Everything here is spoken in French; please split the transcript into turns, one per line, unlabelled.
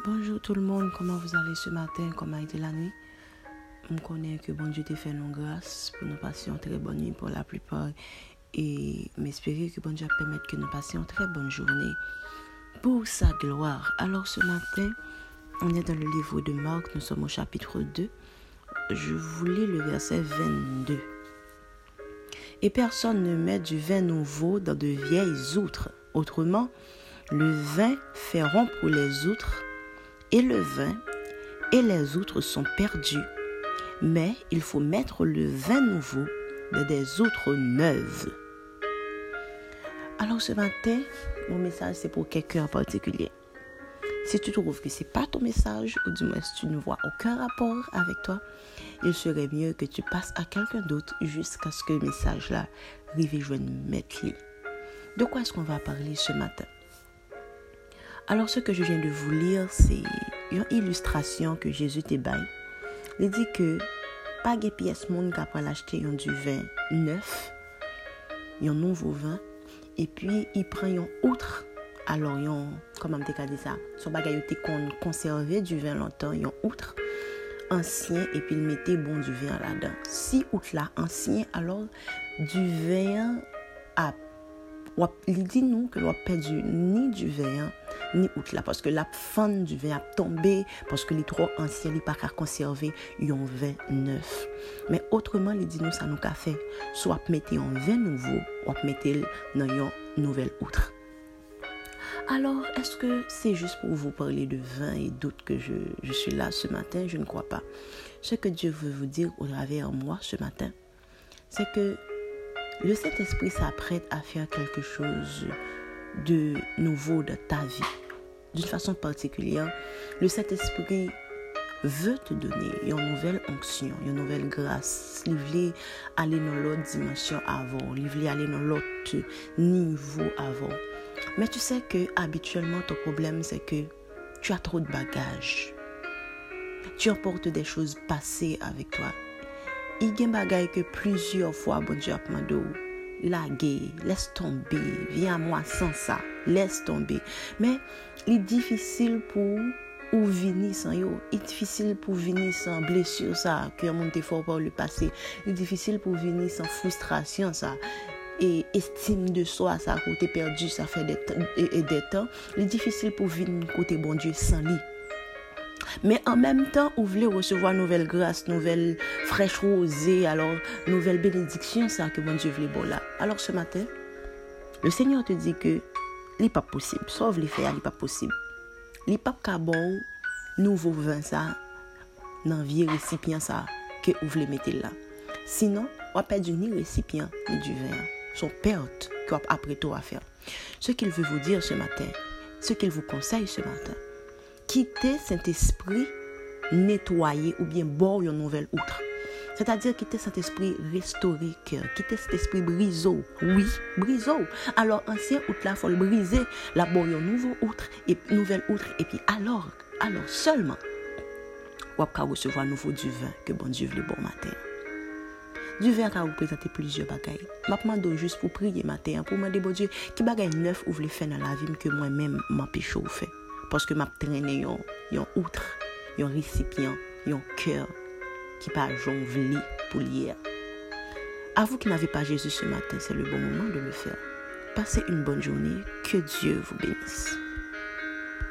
Bonjour tout le monde, comment vous allez ce matin, comment a été la nuit? On connaît que bon Dieu t'a fait nos grâces pour nous passer une très bonne nuit pour la plupart et m'espérer que bon Dieu permette que nous passions une très bonne journée pour sa gloire. Alors ce matin, on est dans le livre de Marc, nous sommes au chapitre 2. Je vous lis le verset 22. Et personne ne met du vin nouveau dans de vieilles outres. Autrement, le vin fait rompre les outres et le vin et les outres sont perdus. Mais il faut mettre le vin nouveau dans des outres neuves. Alors ce matin, mon message c'est pour quelqu'un en particulier. Si tu trouves que c'est pas ton message, ou du moins si tu ne vois aucun rapport avec toi, il serait mieux que tu passes à quelqu'un d'autre jusqu'à ce que le message-là arrive et joigne De quoi est-ce qu'on va parler ce matin? Alors ce que je viens de vous lire, c'est une illustration que Jésus te baille. Il dit que pas de pièce monde qui l'acheter du vin neuf, un nouveau vin, et puis il prend un outre. Alors, yon, comment je dit ça? Son était conservé du vin longtemps, un outre ancien, et puis il mettait bon du vin là-dedans. Si outre là ancien, alors du vin a il dit nous que l'on perdu ni du vin ni out là parce que la fin du vin a tombé parce que les trop anciens n'est pas qu'à conserver un vin neuf mais autrement il dit nous ça nous qu'a fait soit mettre un vin nouveau ou mettre dans une nouvelle outre alors, est-ce que c'est juste pour vous parler de vin et d'autres que je, je suis là ce matin? Je ne crois pas. Ce que Dieu veut vous dire au travers de moi ce matin, c'est que le Saint-Esprit s'apprête à faire quelque chose de nouveau de ta vie. D'une façon particulière, le Saint-Esprit veut te donner une nouvelle onction, une nouvelle grâce. Il veut aller dans l'autre dimension avant, il veut aller dans l'autre niveau avant. Mais tu sais que habituellement, ton problème, c'est que tu as trop de bagages. Tu emportes des choses passées avec toi I gen bagay ke plusieurs fwa bon Diyo ap mando lage, les tombe, vi a mwa san sa, les tombe. Men, li difisil pou ou vini san yo, li difisil pou vini san blesyo sa, ki yon moun te fwa pa ou li pase, li difisil pou vini san frustrasyon sa, e estime de soa sa kote perdi sa fe detan, li difisil pou vini kote bon Diyo san li. Mais en même temps, vous voulez recevoir nouvelle grâce, nouvelle fraîche rosée, alors nouvelle bénédiction, ça que bon Dieu voulait bon là. Alors ce matin, le Seigneur te dit que n'est pas possible. Sauf les faire, n'est pas possible. n'est pas bon nouveau vin ça dans vieux récipient ça que vous voulez mettre là. Sinon, on va perdre ni récipient ni du vin. Son perte après tout à faire. Ce qu'il veut vous dire ce matin, ce qu'il vous conseille ce matin, quitter cet esprit nettoyé ou bien boire une nouvelle outre. C'est-à-dire quitter cet esprit restauré quitter cet esprit briseau. Oui, briseau. Alors, ancien outre là, faut le briser. La bonne nouveau outre, et nouvelle outre. Et puis, alors, alors seulement, ou après recevoir nouveau du vin que bon Dieu le bon matin. Du vin ka ou prezante plizye bagay. Mapman do jist pou priye maten, pou mande bo Diyo ki bagay neuf ou vle fe nan la vim ke mwen men mapi chou fe. Paske map trene yon, yon outre, yon resipyan, yon kèr, ki pa jonveli pou liye. A vous qui n'avez pas Jésus ce matin, c'est le bon moment de le faire. Passez une bonne journée. Que Dieu vous bénisse.